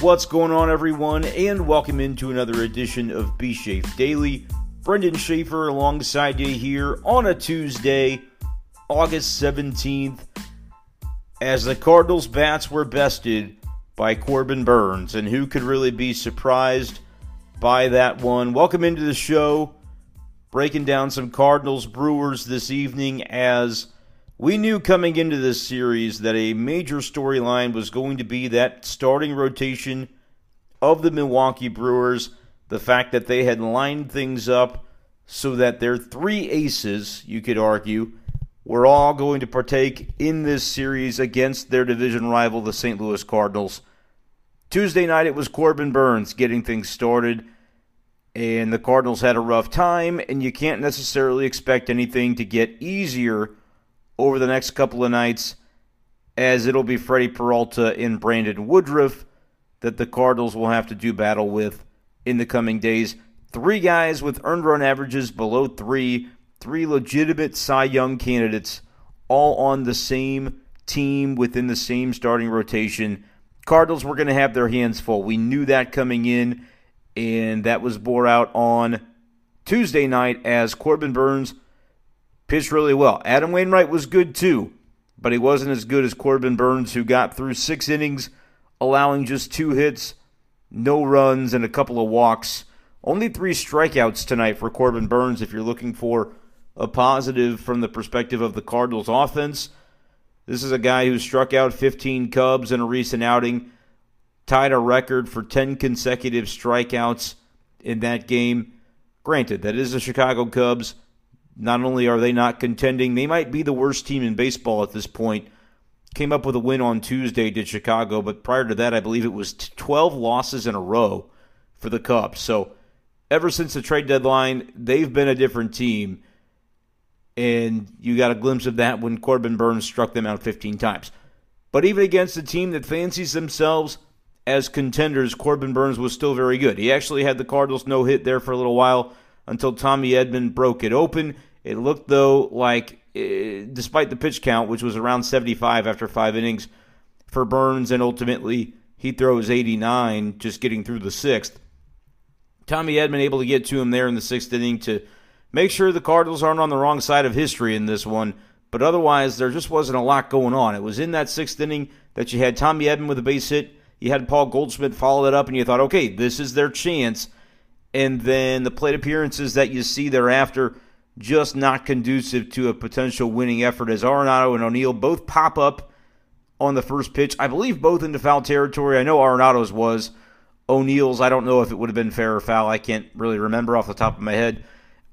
What's going on, everyone, and welcome into another edition of B Shafe Daily. Brendan Schaefer alongside you here on a Tuesday, August 17th, as the Cardinals' bats were bested by Corbin Burnes. And who could really be surprised by that one? Welcome into the show. Breaking down some Cardinals Brewers this evening as we knew coming into this series that a major storyline was going to be that starting rotation of the Milwaukee Brewers. The fact that they had lined things up so that their three aces, you could argue, were all going to partake in this series against their division rival, the St. Louis Cardinals. Tuesday night, it was Corbin Burnes getting things started, and the Cardinals had a rough time, and you can't necessarily expect anything to get easier over the next couple of nights, as it'll be Freddie Peralta and Brandon Woodruff that the Cardinals will have to do battle with in the coming days. Three guys with earned run averages below three, three legitimate Cy Young candidates, all on the same team within the same starting rotation. Cardinals were going to have their hands full. We knew that coming in, and that was bore out on Tuesday night as Corbin Burnes pitched really well. Adam Wainwright was good too, but he wasn't as good as Corbin Burnes, who got through six innings, allowing just two hits, no runs, and a couple of walks. Only three strikeouts tonight for Corbin Burnes if you're looking for a positive from the perspective of the Cardinals offense. This is a guy who struck out 15 Cubs in a recent outing, tied a record for 10 consecutive strikeouts in that game. Granted, that is the Chicago Cubs. Not only are they not contending, they might be the worst team in baseball at this point. Came up with a win on Tuesday, did Chicago, but prior to that, I believe it was 12 losses in a row for the Cubs. So ever since the trade deadline, they've been a different team. And you got a glimpse of that when Corbin Burnes struck them out 15 times. But even against a team that fancies themselves as contenders, Corbin Burnes was still very good. He actually had the Cardinals no hit there for a little while until Tommy Edman broke it open. It looked, though, like uh, despite the pitch count, which was around 75 after five innings for Burnes, and ultimately he throws 89, just getting through the sixth. Tommy Edman able to get to him there in the sixth inning to make sure the Cardinals aren't on the wrong side of history in this one. But otherwise, there just wasn't a lot going on. It was in that sixth inning that you had Tommy Edman with a base hit. You had Paul Goldschmidt follow it up, and you thought, okay, this is their chance. And then the plate appearances that you see thereafter just not conducive to a potential winning effort as Arenado and O'Neill both pop up on the first pitch. I believe both into foul territory. I know Arenado's was. O'Neill's, I don't know if it would have been fair or foul. I can't really remember off the top of my head.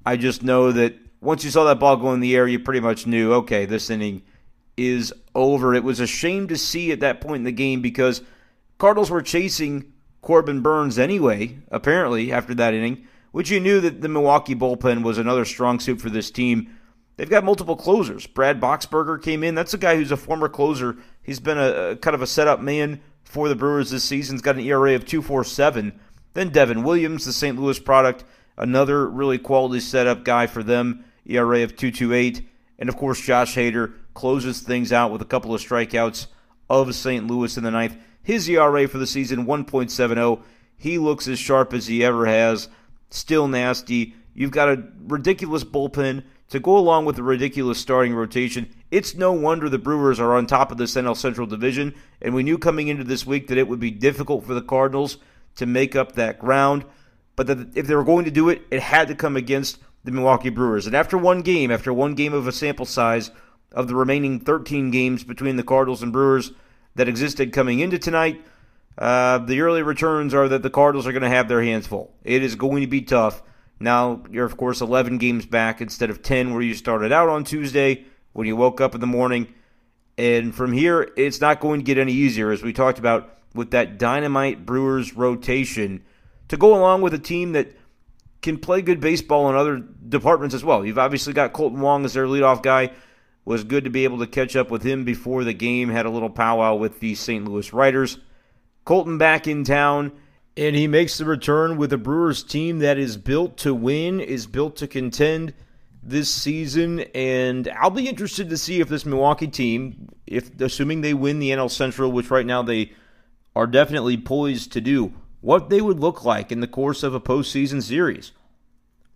I just know that once you saw that ball go in the air, you pretty much knew, okay, this inning is over. It was a shame to see at that point in the game because Cardinals were chasing Corbin Burnes anyway, apparently, after that inning which you knew that the Milwaukee bullpen was another strong suit for this team. They've got multiple closers. Brad Boxberger came in. That's a guy who's a former closer. He's been a, a kind of a setup man for the Brewers this season. He's got an ERA of 2.47. Then Devin Williams, the St. Louis product, another really quality setup guy for them, ERA of 2.28. And of course, Josh Hader closes things out with a couple of strikeouts of St. Louis in the ninth. His ERA for the season 1.70. He looks as sharp as he ever has still nasty. You've got a ridiculous bullpen to go along with the ridiculous starting rotation. It's no wonder the Brewers are on top of the NL Central Division, and we knew coming into this week that it would be difficult for the Cardinals to make up that ground. But that if they were going to do it, it had to come against the Milwaukee Brewers. And after one game, after one game of a sample size of the remaining 13 games between the Cardinals and Brewers that existed coming into tonight, uh, the early returns are that the Cardinals are going to have their hands full. It is going to be tough. Now, you're, of course, 11 games back instead of 10 where you started out on Tuesday when you woke up in the morning. And from here, it's not going to get any easier, as we talked about with that dynamite Brewers rotation to go along with a team that can play good baseball in other departments as well. You've obviously got Kolten Wong as their leadoff guy. Was good to be able to catch up with him before the game. Had a little powwow with the St. Louis Writers. Kolten back in town, and he makes the return with a Brewers team that is built to win, is built to contend this season. And I'll be interested to see if this Milwaukee team, if assuming they win the NL Central, which right now they are definitely poised to do, what they would look like in the course of a postseason series.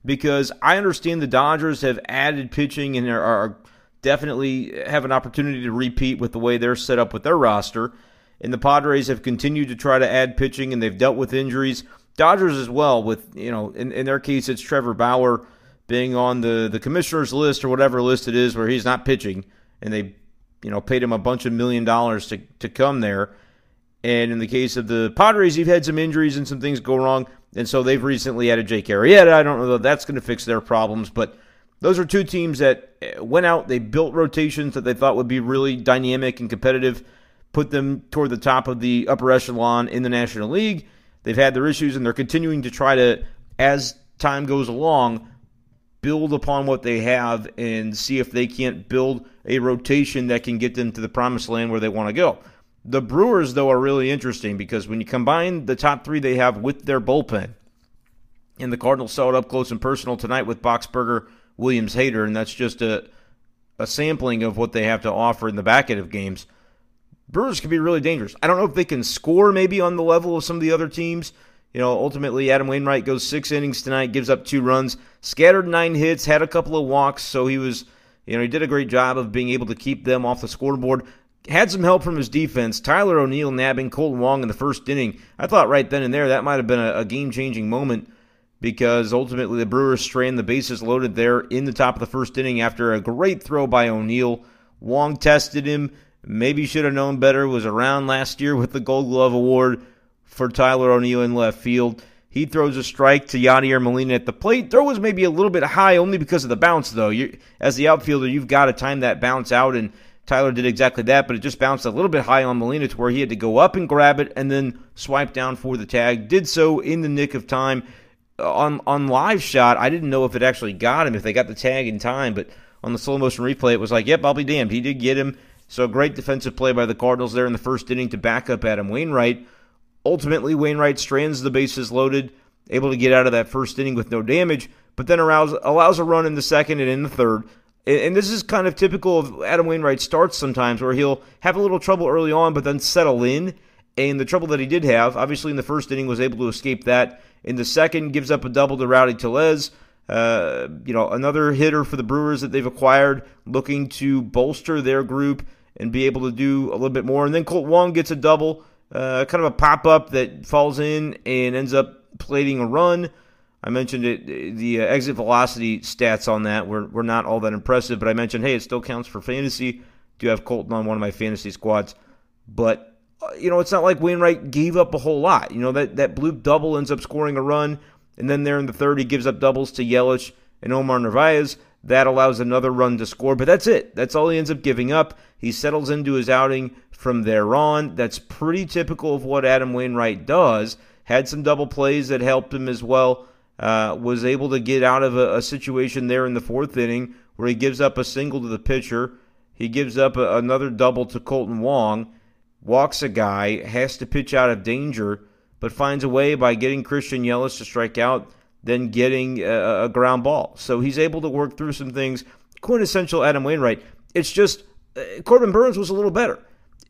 Because I understand the Dodgers have added pitching and are definitely have an opportunity to repeat with the way they're set up with their roster. And the Padres have continued to try to add pitching and they've dealt with injuries. Dodgers as well, with, you know, in, in their case, it's Trevor Bauer being on the, the commissioner's list or whatever list it is where he's not pitching. And they, you know, paid him a bunch of million dollars to, to come there. And in the case of the Padres, you've had some injuries and some things go wrong. And so they've recently added Jake Arrieta. I don't know that that's going to fix their problems, but those are two teams that eh, went out, they built rotations that they thought would be really dynamic and competitive, put them toward the top of the upper echelon in the National League. They've had their issues, and they're continuing to try to, as time goes along, build upon what they have and see if they can't build a rotation that can get them to the promised land where they want to go. The Brewers, though, are really interesting because when you combine the top three they have with their bullpen, and the Cardinals saw it up close and personal tonight with Boxberger Williams Hader, and that's just a a sampling of what they have to offer in the back end of games. Brewers could be really dangerous. I don't know if they can score maybe on the level of some of the other teams. You know, ultimately, Adam Wainwright goes six innings tonight, gives up two runs, scattered nine hits, had a couple of walks, so he was, you know, he did a great job of being able to keep them off the scoreboard. Had some help from his defense. Tyler O'Neill nabbing Kolten Wong in the first inning. I thought right then and there that might have been a, a game changing moment because ultimately the Brewers strand the bases loaded there in the top of the first inning after a great throw by O'Neill. Wong tested him. Maybe should have known better. Was around last year with the Gold Glove Award for Tyler O'Neill in left field. He throws a strike to Yadier Molina at the plate. Throw was maybe a little bit high only because of the bounce, though. you as the outfielder, you've got to time that bounce out, and Tyler did exactly that, but it just bounced a little bit high on Molina to where he had to go up and grab it and then swipe down for the tag. Did so in the nick of time uh, on on live shot, I didn't know if it actually got him, if they got the tag in time, but on the slow motion replay, it was like, yep, I'll be damned. He did get him. So great defensive play by the Cardinals there in the first inning to back up Adam Wainwright. Ultimately, Wainwright strands the bases loaded, able to get out of that first inning with no damage, but then allows, allows a run in the second and in the third. And this is kind of typical of Adam Wainwright starts sometimes, where he'll have a little trouble early on, but then settle in. And the trouble that he did have, obviously in the first inning, was able to escape that in the second, gives up a double to Rowdy Tellez. Uh, you know, another hitter for the Brewers that they've acquired, looking to bolster their group and be able to do a little bit more. And then Kolten Wong gets a double, uh, kind of a pop up that falls in and ends up plating a run. I mentioned it, the uh, exit velocity stats on that were, were not all that impressive, but I mentioned, hey, it still counts for fantasy. Do you have Kolten on one of my fantasy squads, but you know, it's not like Wainwright gave up a whole lot. You know, that, that blue double ends up scoring a run, and then there in the third, he gives up doubles to Yelich and Omar Narvaez. That allows another run to score, but that's it. That's all he ends up giving up. He settles into his outing from there on. That's pretty typical of what Adam Wainwright does. Had some double plays that helped him as well. Uh, was able to get out of a, a, situation there in the fourth inning where he gives up a single to the pitcher. He gives up a, another double to Kolten Wong walks a guy, has to pitch out of danger, but finds a way by getting Christian Yelich to strike out, then getting a, a ground ball. So he's able to work through some things. Quintessential Adam Wainwright. It's just uh, Corbin Burnes was a little better.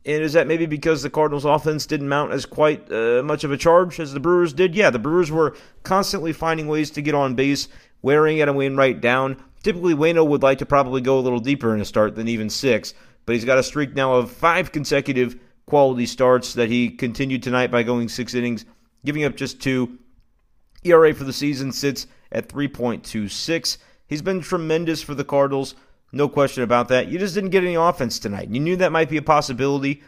And is that maybe because the Cardinals' offense didn't mount as quite uh, much of a charge as the Brewers did? Yeah, the Brewers were constantly finding ways to get on base, wearing Adam Wainwright down. Typically, Wayno would like to probably go a little deeper in a start than even six, but he's got a streak now of five consecutive quality starts that he continued tonight by going six innings, giving up just two. ERA for the season sits at 3.26. He's been tremendous for the Cardinals, no question about that. You just didn't get any offense tonight. You knew that might be a possibility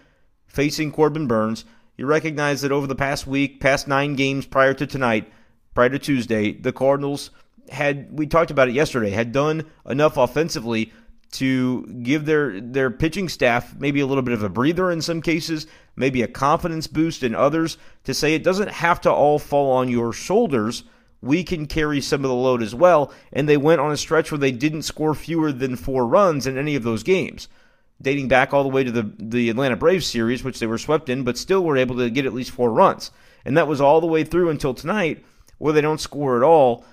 facing Corbin Burnes. You recognize that over the past week, past nine games prior to tonight, prior to Tuesday, the Cardinals had, we talked about it yesterday, had done enough offensively to give their their pitching staff maybe a little bit of a breather in some cases, maybe a confidence boost in others to say it doesn't have to all fall on your shoulders. We can carry some of the load as well. And they went on a stretch where they didn't score fewer than four runs in any of those games, dating back all the way to the the Atlanta Braves series, which they were swept in, but still were able to get at least four runs. And that was all the way through until tonight, where they don't score at all.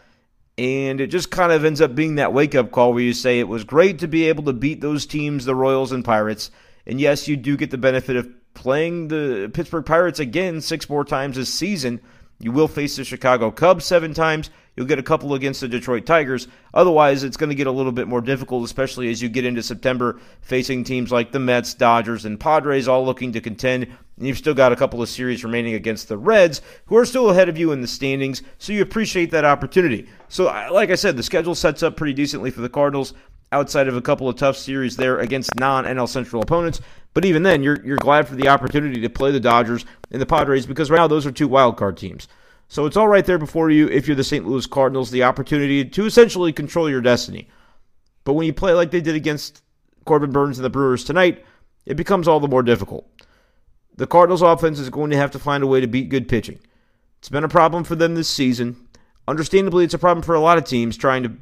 And it just kind of ends up being that wake up call where you say it was great to be able to beat those teams, the Royals and Pirates. And yes, you do get the benefit of playing the Pittsburgh Pirates again six more times this season. You will face the Chicago Cubs seven times. You'll get a couple against the Detroit Tigers. Otherwise, it's going to get a little bit more difficult, especially as you get into September, facing teams like the Mets, Dodgers, and Padres, all looking to contend. And you've still got a couple of series remaining against the Reds, who are still ahead of you in the standings. So you appreciate that opportunity. So, like I said, the schedule sets up pretty decently for the Cardinals outside of a couple of tough series there against non NL Central opponents. But even then, you're you're glad for the opportunity to play the Dodgers and the Padres because right now those are two wild card teams. So it's all right there before you if you're the St. Louis Cardinals, the opportunity to essentially control your destiny. But when you play like they did against Corbin Burnes and the Brewers tonight, it becomes all the more difficult. The Cardinals offense is going to have to find a way to beat good pitching. It's been a problem for them this season. Understandably, it's a problem for a lot of teams trying to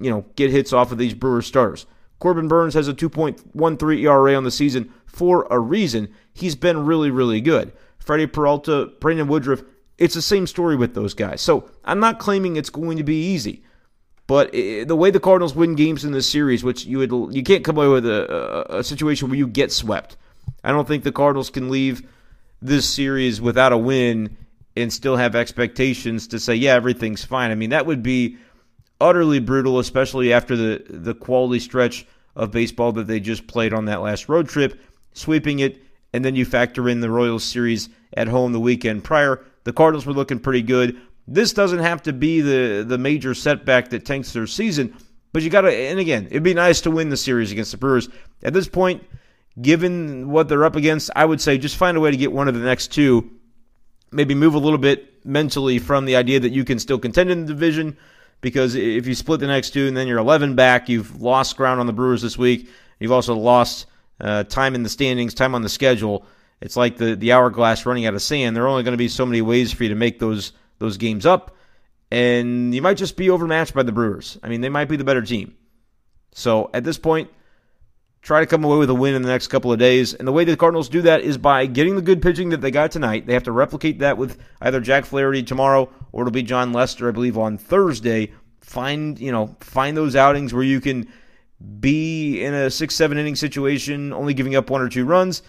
you know, get hits off of these Brewers starters. Corbin Burnes has a 2.13 ERA on the season for a reason. He's been really, really good. Freddie Peralta, Brandon Woodruff, it's the same story with those guys. So I'm not claiming it's going to be easy, but the way the Cardinals win games in this series, which you would you can't come away with a, a situation where you get swept. I don't think the Cardinals can leave this series without a win and still have expectations to say, yeah, everything's fine. I mean, that would be utterly brutal, especially after the, the quality stretch of baseball that they just played on that last road trip, sweeping it, and then you factor in the Royals series at home the weekend prior. The Cardinals were looking pretty good. This doesn't have to be the, the major setback that tanks their season, but you got to, and again, it'd be nice to win the series against the Brewers. At this point, given what they're up against, I would say just find a way to get one of the next two. Maybe move a little bit mentally from the idea that you can still contend in the division because if you split the next two and then you're 11 back, you've lost ground on the Brewers this week. You've also lost uh, time in the standings, time on the schedule. It's like the, the hourglass running out of sand. There are only going to be so many ways for you to make those those games up, and you might just be overmatched by the Brewers. I mean, they might be the better team. So at this point, try to come away with a win in the next couple of days. And the way the Cardinals do that is by getting the good pitching that they got tonight. They have to replicate that with either Jack Flaherty tomorrow or it'll be Jon Lester, I believe, on Thursday. Find you know find those outings where you can be in a six seven inning situation, only giving up one or two runs,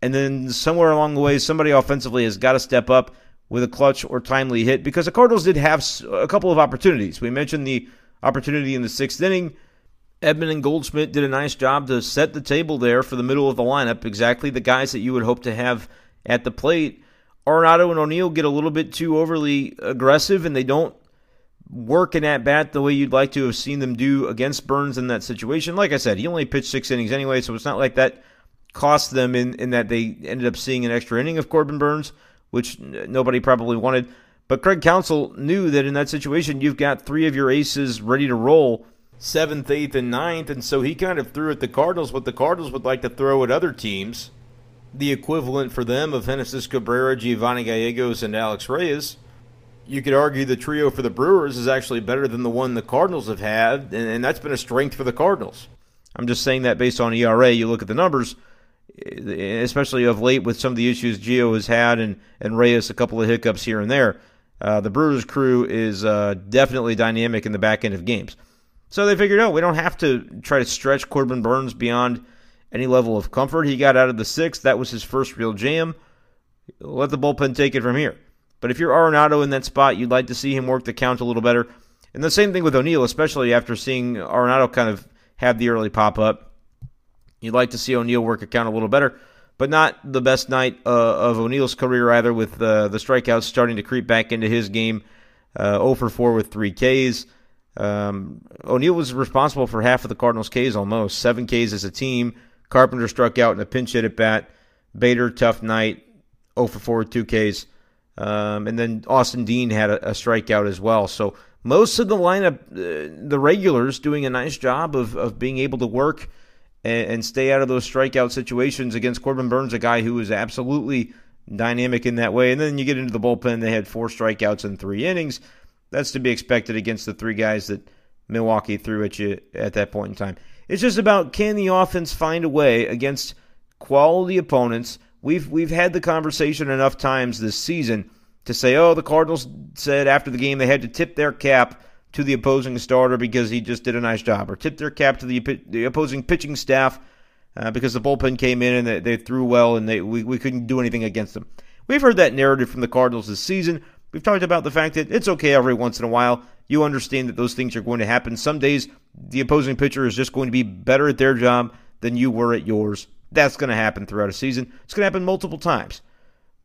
and then somewhere along the way, somebody offensively has got to step up with a clutch or timely hit because the Cardinals did have a couple of opportunities. We mentioned the opportunity in the sixth inning. Edman and Goldschmidt did a nice job to set the table there for the middle of the lineup, exactly the guys that you would hope to have at the plate. Arenado and O'Neill get a little bit too overly aggressive and they don't work in at bat the way you'd like to have seen them do against Burnes in that situation. Like I said, he only pitched six innings anyway, so it's not like that cost them in, in that they ended up seeing an extra inning of Corbin Burnes, which nobody probably wanted. But Craig Counsell knew that in that situation, you've got three of your aces ready to roll, seventh, eighth, and ninth, and so he kind of threw at the Cardinals what the Cardinals would like to throw at other teams the equivalent for them of Genesis Cabrera, Giovanni Gallegos, and Alex Reyes. You could argue the trio for the Brewers is actually better than the one the Cardinals have had, and, and that's been a strength for the Cardinals. I'm just saying that based on ERA. You look at the numbers, especially of late with some of the issues Gio has had and, and Reyes, a couple of hiccups here and there. Uh, the Brewers crew is uh, definitely dynamic in the back end of games. So they figured out we don't have to try to stretch Corbin Burnes beyond any level of comfort. He got out of the sixth. That was his first real jam. Let the bullpen take it from here. But if you're Arenado in that spot, you'd like to see him work the count a little better. And the same thing with O'Neill, especially after seeing Arenado kind of have the early pop up. You'd like to see O'Neill work a count a little better, but not the best night uh, of O'Neill's career either, with uh, the strikeouts starting to creep back into his game. Uh, 0 for 4 with three Ks. Um, O'Neill was responsible for half of the Cardinals' Ks almost, seven Ks as a team. Carpenter struck out in a pinch hit at bat. Bader, tough night, 0 for 4, 2 Ks. Um, and then Austin Dean had a, a, strikeout as well. So most of the lineup, uh, the regulars, doing a nice job of, of being able to work and, and stay out of those strikeout situations against Corbin Burnes, a guy who is absolutely dynamic in that way. And then you get into the bullpen, they had four strikeouts in three innings. That's to be expected against the three guys that Milwaukee threw at you at that point in time. It's just about can the offense find a way against quality opponents. We've we've had the conversation enough times this season to say, oh, the Cardinals said after the game they had to tip their cap to the opposing starter because he just did a nice job, or tip their cap to the, the opposing pitching staff uh, because the bullpen came in and they, they threw well and they, we, we couldn't do anything against them. We've heard that narrative from the Cardinals this season. We've talked about the fact that it's okay every once in a while. You understand that those things are going to happen. Some days the opposing pitcher is just going to be better at their job than you were at yours. That's going to happen throughout a season. It's going to happen multiple times.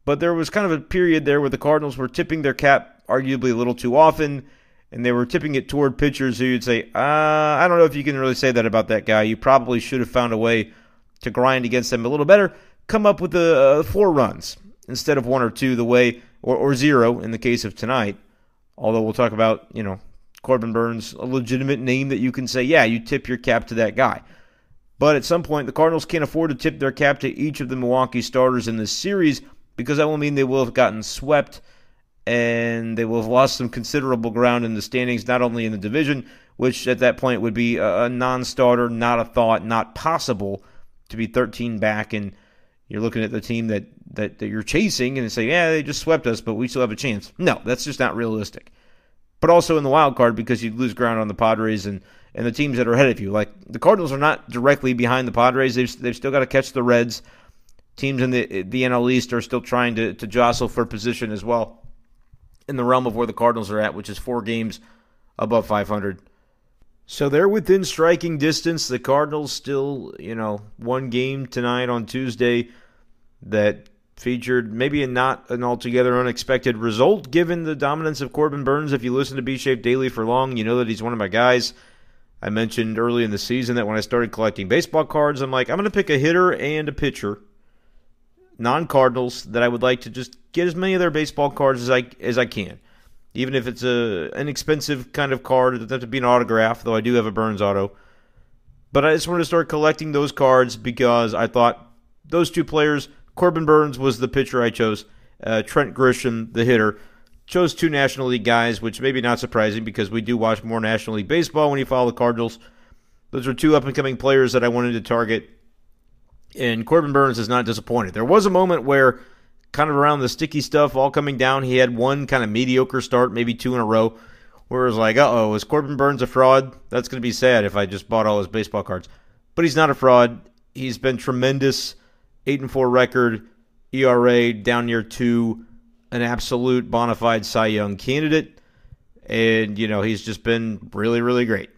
But there was kind of a period there where the Cardinals were tipping their cap arguably a little too often, and they were tipping it toward pitchers who you'd say, uh, I don't know if you can really say that about that guy. You probably should have found a way to grind against them a little better. Come up with the uh, four runs instead of one or two, the way, or, or zero in the case of tonight. Although we'll talk about, you know, Corbin Burnes, a legitimate name that you can say, yeah, you tip your cap to that guy. But at some point, the Cardinals can't afford to tip their cap to each of the Milwaukee starters in this series because that will mean they will have gotten swept and they will have lost some considerable ground in the standings, not only in the division, which at that point would be a, non starter, not a thought, not possible to be 13 back. And you're looking at the team that, that, that you're chasing and say, yeah, they just swept us, but we still have a chance. No, that's just not realistic. But also in the wild card because you'd lose ground on the Padres and and the teams that are ahead of you. Like the Cardinals are not directly behind the Padres. They've, they've still got to catch the Reds. Teams in the the NL East are still trying to, to jostle for position as well in the realm of where the Cardinals are at, which is four games above 500. So they're within striking distance. The Cardinals still, you know, one game tonight on Tuesday that featured maybe a not an altogether unexpected result given the dominance of Corbin Burnes. If you listen to B Shafe Daily for long, you know that he's one of my guys. I mentioned early in the season that when I started collecting baseball cards, I'm like, I'm going to pick a hitter and a pitcher, non Cardinals, that I would like to just get as many of their baseball cards as I as I can. Even if it's a an expensive kind of card, it doesn't have to be an autograph, though I do have a Burnes auto. But I just wanted to start collecting those cards because I thought those two players, Corbin Burnes was the pitcher I chose, uh, Trent Grisham, the hitter chose two National League guys, which may be not surprising because we do watch more National League baseball when you follow the Cardinals. Those are two up and coming players that I wanted to target. And Corbin Burnes is not disappointed. There was a moment where, kind of around the sticky stuff all coming down, he had one kind of mediocre start, maybe two in a row, where it was like, uh oh, is Corbin Burnes a fraud? That's going to be sad if I just bought all his baseball cards. But he's not a fraud. He's been tremendous. 8 and 4 record, ERA down near 2 an absolute bona fide Cy Young candidate. And, you know, he's just been really, really great.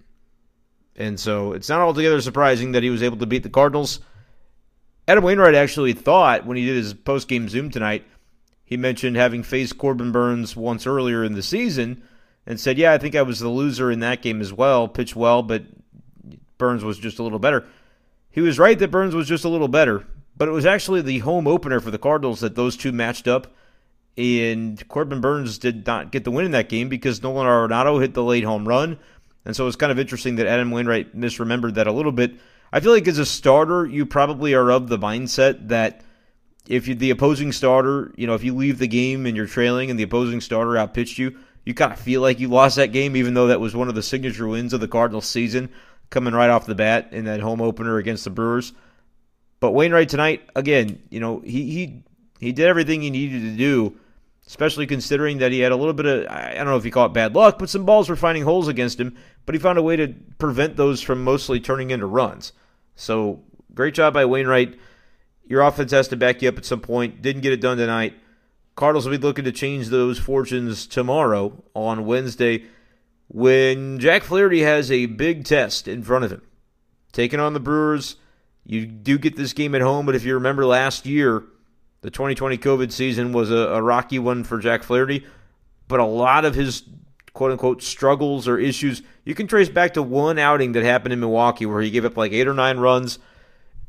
And so it's not altogether surprising that he was able to beat the Cardinals. Adam Wainwright actually thought when he did his post game Zoom tonight, he mentioned having faced Corbin Burnes once earlier in the season and said, Yeah, I think I was the loser in that game as well. Pitched well, but Burnes was just a little better. He was right that Burnes was just a little better, but it was actually the home opener for the Cardinals that those two matched up and Corbin Burnes did not get the win in that game because Nolan Arenado hit the late home run. And so it's kind of interesting that Adam Wainwright misremembered that a little bit. I feel like as a starter, you probably are of the mindset that if you, the opposing starter, you know, if you leave the game and you're trailing and the opposing starter outpitched you, you kind of feel like you lost that game, even though that was one of the signature wins of the Cardinals season, coming right off the bat in that home opener against the Brewers. But Wainwright tonight, again, you know, he he he did everything he needed to do especially considering that he had a little bit of, I don't know if you call it bad luck, but some balls were finding holes against him, but he found a way to prevent those from mostly turning into runs. So great job by Wainwright. Your offense has to back you up at some point. Didn't get it done tonight. Cardinals will be looking to change those fortunes tomorrow on Wednesday when Jack Flaherty has a big test in front of him. Taking on the Brewers, you do get this game at home, but if you remember last year, the 2020 COVID season was a, a rocky one for Jack Flaherty, but a lot of his quote unquote struggles or issues you can trace back to one outing that happened in Milwaukee where he gave up like eight or nine runs.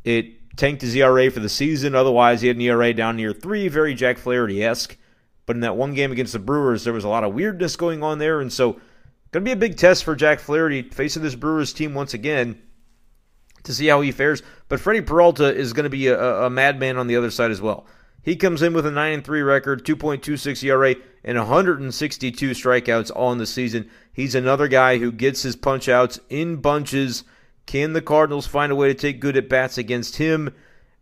It tanked his ERA for the season. Otherwise, he had an ERA down near three, very Jack Flaherty esque. But in that one game against the Brewers, there was a lot of weirdness going on there. And so, going to be a big test for Jack Flaherty facing this Brewers team once again to see how he fares. But Freddie Peralta is going to be a, a madman on the other side as well. He comes in with a 9 and 3 record, 2.26 ERA, and 162 strikeouts on the season. He's another guy who gets his punch outs in bunches. Can the Cardinals find a way to take good at bats against him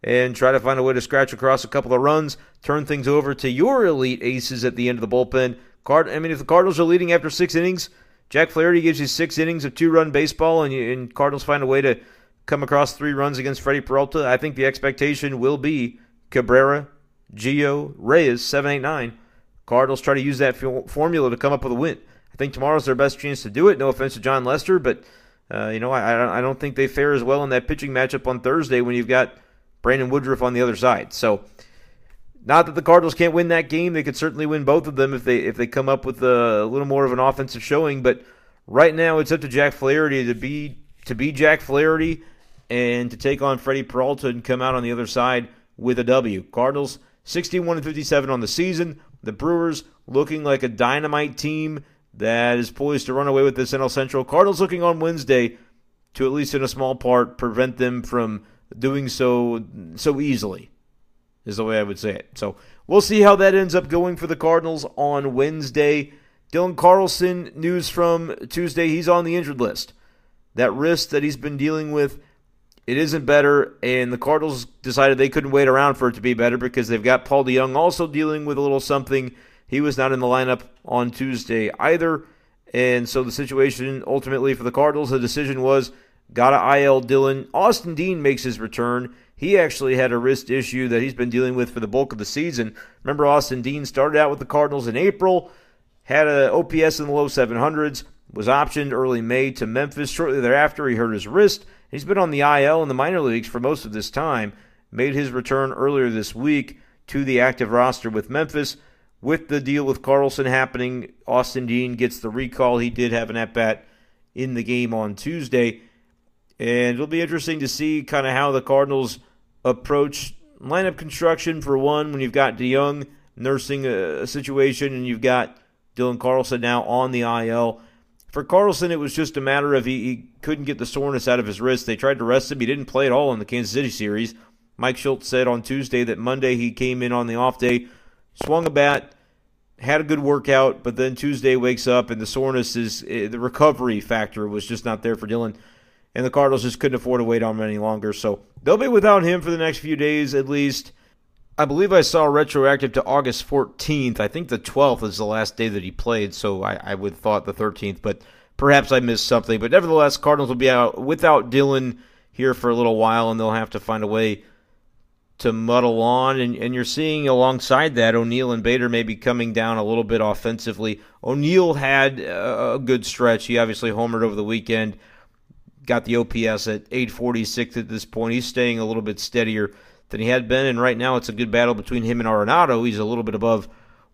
and try to find a way to scratch across a couple of runs, turn things over to your elite aces at the end of the bullpen? Card I mean if the Cardinals are leading after 6 innings, Jack Flaherty gives you 6 innings of two-run baseball and, you, and Cardinals find a way to come across three runs against Freddie Peralta, I think the expectation will be Cabrera, Gio, Reyes, 7 8 9. Cardinals try to use that formula to come up with a win. I think tomorrow's their best chance to do it. No offense to Jon Lester, but uh, you know I, I don't think they fare as well in that pitching matchup on Thursday when you've got Brandon Woodruff on the other side. So, not that the Cardinals can't win that game; they could certainly win both of them if they if they come up with a, a little more of an offensive showing. But right now, it's up to Jack Flaherty to be to be Jack Flaherty and to take on Freddie Peralta and come out on the other side with a W. Cardinals 61 and 57 on the season. The Brewers looking like a dynamite team that is poised to run away with this NL Central. Cardinals looking on Wednesday to at least in a small part prevent them from doing so so easily. Is the way I would say it. So we'll see how that ends up going for the Cardinals on Wednesday. Dylan Carlson, news from Tuesday, he's on the injured list. That wrist that he's been dealing with it isn't better, and the Cardinals decided they couldn't wait around for it to be better because they've got Paul DeJong also dealing with a little something. He was not in the lineup on Tuesday either, and so the situation ultimately for the Cardinals, the decision was got to IL Dylan. Austin Dean makes his return. He actually had a wrist issue that he's been dealing with for the bulk of the season. Remember, Austin Dean started out with the Cardinals in April, had a OPS in the low 700s, was optioned early May to Memphis. Shortly thereafter, he hurt his wrist He's been on the IL in the minor leagues for most of this time. Made his return earlier this week to the active roster with Memphis. With the deal with Carlson happening, Austin Dean gets the recall. He did have an at bat in the game on Tuesday. And it'll be interesting to see kind of how the Cardinals approach lineup construction for one when you've got DeJong nursing a situation and you've got Dylan Carlson now on the IL. For Carlson, it was just a matter of he, he couldn't get the soreness out of his wrist. They tried to rest him. He didn't play at all in the Kansas City series. Mike Shildt said on Tuesday that Monday he came in on the off day, swung a bat, had a good workout, but then Tuesday wakes up and the soreness is eh, the recovery factor was just not there for Dylan. And the Cardinals just couldn't afford to wait on him any longer. So they'll be without him for the next few days at least. I believe I saw retroactive to August 14th. I think the 12th is the last day that he played, so I, I would thought the 13th, but perhaps I missed something. But nevertheless, Cardinals will be out without Dylan here for a little while, and they'll have to find a way to muddle on. And, and you're seeing alongside that, O'Neill and Bader maybe coming down a little bit offensively. O'Neill had a, a good stretch. He obviously homered over the weekend, got the OPS at 846 at this point. He's staying a little bit steadier than he had been. And right now, it's a good battle between him and Arenado. He's a little bit above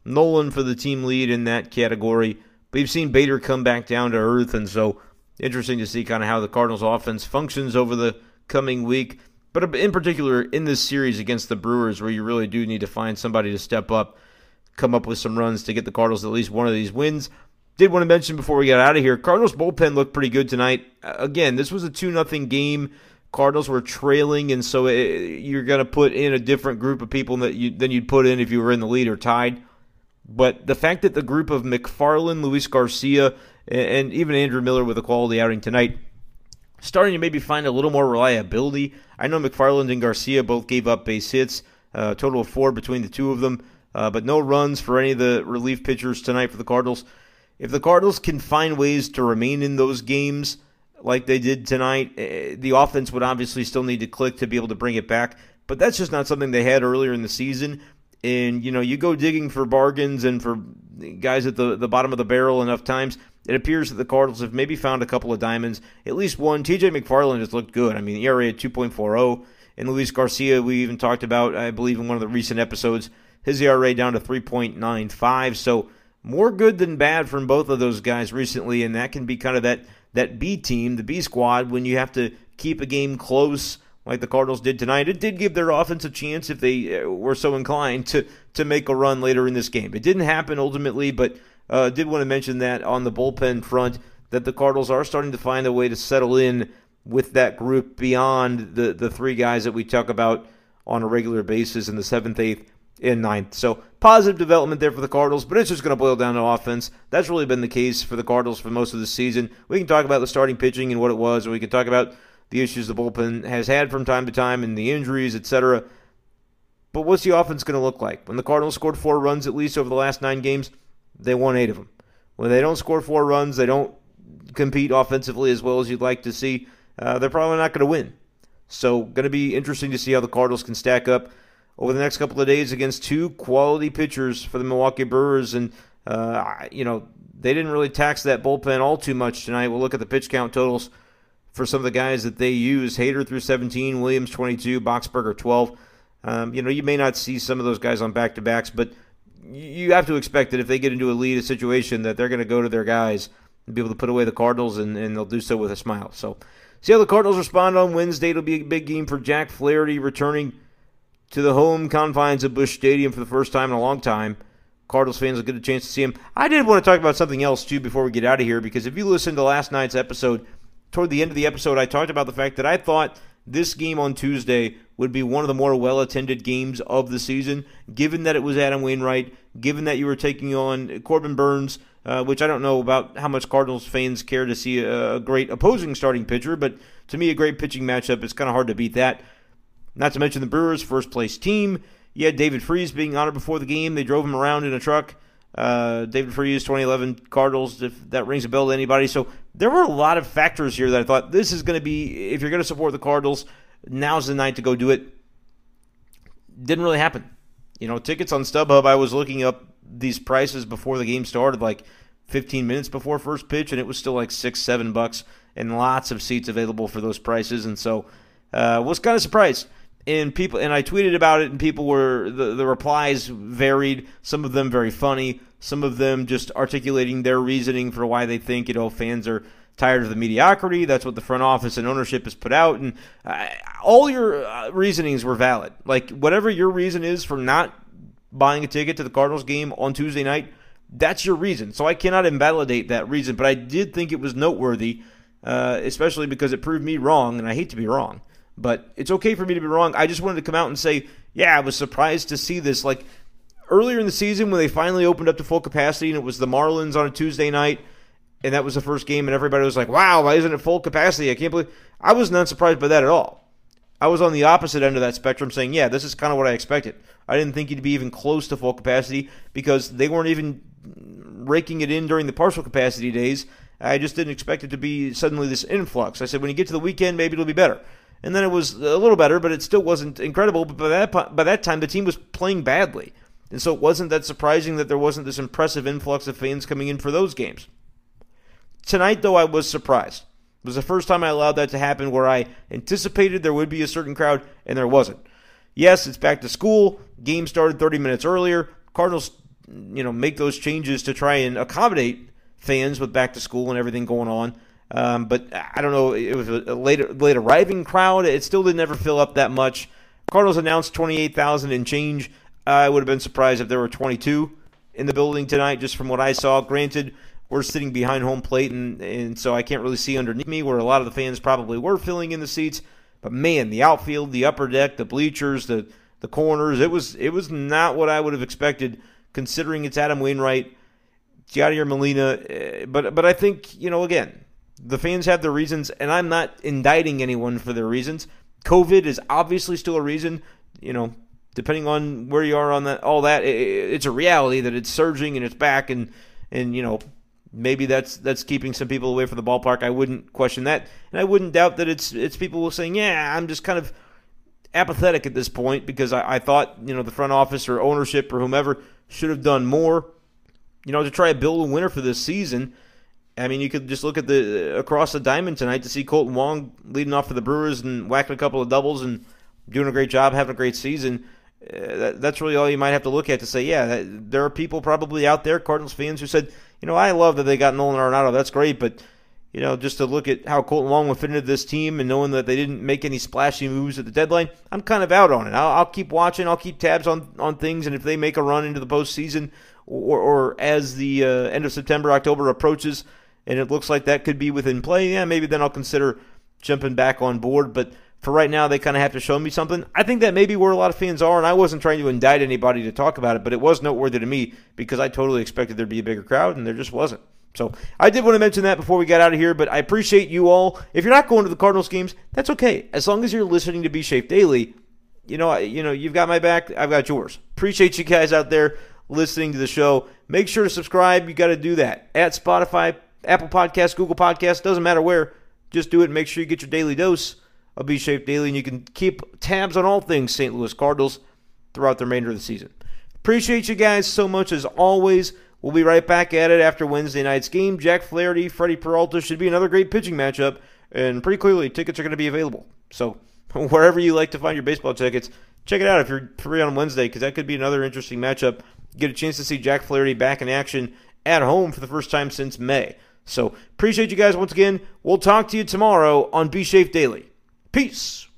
Nolan for the team lead in that category. But you've seen Bader come back down to earth, and so interesting to see kind of how the Cardinals' offense functions over the coming week. But in particular, in this series against the Brewers, where you really do need to find somebody to step up, come up with some runs to get the Cardinals at least one of these wins. Did want to mention before we get out of here, Cardinals bullpen looked pretty good tonight. Again, this was a 2 0 game. Cardinals were trailing, and so it, you're going to put in a different group of people that you, than you'd put in if you were in the lead or tied. But the fact that the group of McFarland, Luis Garcia, and, and even Andrew Miller with a quality outing tonight, starting to maybe find a little more reliability. I know McFarland and Garcia both gave up base hits, uh, a total of four between the two of them, uh, but no runs for any of the relief pitchers tonight for the Cardinals. If the Cardinals can find ways to remain in those games, like they did tonight. Eh, the offense would obviously still need to click to be able to bring it back, but that's just not something they had earlier in the season. And you know, you go digging for bargains and for guys at the the bottom of the barrel enough times, it appears that the Cardinals have maybe found a couple of diamonds. At least one. T.J. McFarland has looked good. I mean, ERA at 2.40, and Luis Garcia we even talked about, I believe, in one of the recent episodes, his ERA down to 3.95. So more good than bad from both of those guys recently, and that can be kind of that that B team, the B squad, when you have to keep a game close like the Cardinals did tonight. It did give their offense a chance if they uh, were so inclined to to make a run later in this game. It didn't happen ultimately, but uh, did want to mention that on the bullpen front that the Cardinals are starting to find a way to settle in with that group beyond the the three guys that we talk about on a regular basis in the seventh, eighth, in ninth. So positive development there for the Cardinals, but it's just going to boil down to offense. That's really been the case for the Cardinals for most of the season. We can talk about the starting pitching and what it was, or we can talk about the issues the bullpen has had from time to time and the injuries, etc. But what's the offense going to look like? When the Cardinals scored four runs at least over the last nine games, they won eight of them. When they don't score four runs, they don't compete offensively as well as you'd like to see. Uh, they're probably not going to win So, going to be interesting to see how the Cardinals can stack up over the next couple of days against two quality pitchers for the Milwaukee Brewers. And, uh, you know, they didn't really tax that bullpen all too much tonight. We'll look at the pitch count totals for some of the guys that they use. Hader through 17, Williams 22, Boxberger 12. Um, you know, you may not see some of those guys on back to backs, but you have to expect that if they get into a lead a situation that they're going to go to their guys and be able to put away the Cardinals, and, and they'll do so with a smile. So, see how the Cardinals respond on Wednesday. It'll be a big game for Jack Flaherty returning to the home confines of Busch Stadium for the first time in a long time. Cardinals fans will get a chance to see him. I did want to talk about something else too before we get out of here because if you listen to last night's episode, toward the end of the episode, I talked about the fact that I thought this game on Tuesday would be one of the more well attended games of the season, given that it was Adam Wainwright, given that you were taking on Corbin Burnes, uh, which I don't know about how much Cardinals fans care to see a, a great opposing starting pitcher, but to me, a great pitching matchup. It's kind of hard to beat that. Not to mention the Brewers' first place team. You had David Freese being honored before the game. They drove him around in a truck. Uh, David Freese, 2011 Cardinals, if that rings a bell to anybody. So there were a lot of factors here that I thought this is going to be, if you're going to support the Cardinals, now's the night to go do it. Didn't really happen. You know, tickets on StubHub, I was looking up these prices before the game started, like 15 minutes before first pitch, and it was still like six, seven bucks, and lots of seats available for those prices. And so, uh, was kind of surprised. And people, and I tweeted about it, and people were the the replies varied. Some of them very funny, some of them just articulating their reasoning for why they think you know fans are tired of the mediocrity. That's what the front office and ownership has put out, and uh, all your uh, reasonings were valid. Like whatever your reason is for not buying a ticket to the Cardinals game on Tuesday night, that's your reason. So I cannot invalidate that reason, but I did think it was noteworthy, uh, especially because it proved me wrong, and I hate to be wrong. But it's okay for me to be wrong. I just wanted to come out and say, yeah, I was surprised to see this. Like earlier in the season when they finally opened up to full capacity and it was the Marlins on a Tuesday night and that was the first game, and everybody was like, "Wow, why isn't it full capacity?" I can't believe. I was not surprised by that at all. I was on the opposite end of that spectrum, saying, "Yeah, this is kind of what I expected." I didn't think you'd be even close to full capacity because they weren't even raking it in during the partial capacity days. I just didn't expect it to be suddenly this influx. I said, when you get to the weekend, maybe it'll be better. And then it was a little better, but it still wasn't incredible. But by that by that time, the team was playing badly, and so it wasn't that surprising that there wasn't this impressive influx of fans coming in for those games. Tonight, though, I was surprised. It was the first time I allowed that to happen where I anticipated there would be a certain crowd, and there wasn't. Yes, it's back to school. Game started 30 minutes earlier. Cardinals, you know, make those changes to try and accommodate fans with back to school and everything going on. Um, but I don't know. It was a late, late arriving crowd. It still didn't ever fill up that much. Cardinals announced 28,000 and change. I would have been surprised if there were 22 in the building tonight, just from what I saw. Granted, we're sitting behind home plate, and, and so I can't really see underneath me where a lot of the fans probably were filling in the seats. But man, the outfield, the upper deck, the bleachers, the the corners, it was it was not what I would have expected considering it's Adam Wainwright, Yadier Molina. Eh, but but I think you know again, the fans have their reasons, and I'm not indicting anyone for their reasons. COVID is obviously still a reason. You know, depending on where you are on that, all that, it, it's a reality that it's surging and it's back, and and you know maybe that's that's keeping some people away from the ballpark. I wouldn't question that, and I wouldn't doubt that it's it's people saying, "Yeah, I'm just kind of apathetic at this point because I, I thought you know the front office or ownership or whomever should have done more, you know, to try to build a winner for this season." I mean, you could just look at the across the diamond tonight to see Kolten Wong leading off for the Brewers and whacking a couple of doubles and doing a great job, having a great season. Uh, that, that's really all you might have to look at to say, yeah, that, there are people probably out there, Cardinals fans, who said, you know, I love that they got Nolan Arenado. That's great, but you know, just to look at how Kolten Wong would fit into this team and knowing that they didn't make any splashy moves at the deadline, I'm kind of out on it. I'll, I'll keep watching. I'll keep tabs on, on things, and if they make a run into the postseason or, or as the uh, end of September, October approaches, and it looks like that could be within play, yeah, maybe then I'll consider jumping back on board. But for right now, they kind of have to show me something. I think that may be where a lot of fans are, and I wasn't trying to indict anybody to talk about it, but it was noteworthy to me because I totally expected there'd be a bigger crowd, and there just wasn't. So I did want to mention that before we got out of here, but I appreciate you all. If you're not going to the Cardinals games, that's okay. As long as you're listening to B Shafe Daily, you know, you know, you've got my back, I've got yours. Appreciate you guys out there listening to the show. Make sure to subscribe. You got to do that at Spotify, Apple Podcasts, Google Podcasts, doesn't matter where. Just do it and make sure you get your daily dose of B Shafe Daily, and you can keep tabs on all things St. Louis Cardinals throughout the remainder of the season. Appreciate you guys so much as always. We'll be right back at it after Wednesday night's game. Jack Flaherty, Freddie Peralta should be another great pitching matchup, and pretty clearly tickets are going to be available. So wherever you like to find your baseball tickets, check it out if you're free on Wednesday because that could be another interesting matchup. Get a chance to see Jack Flaherty back in action at home for the first time since May. So appreciate you guys once again. We'll talk to you tomorrow on B Shafe Daily. Peace.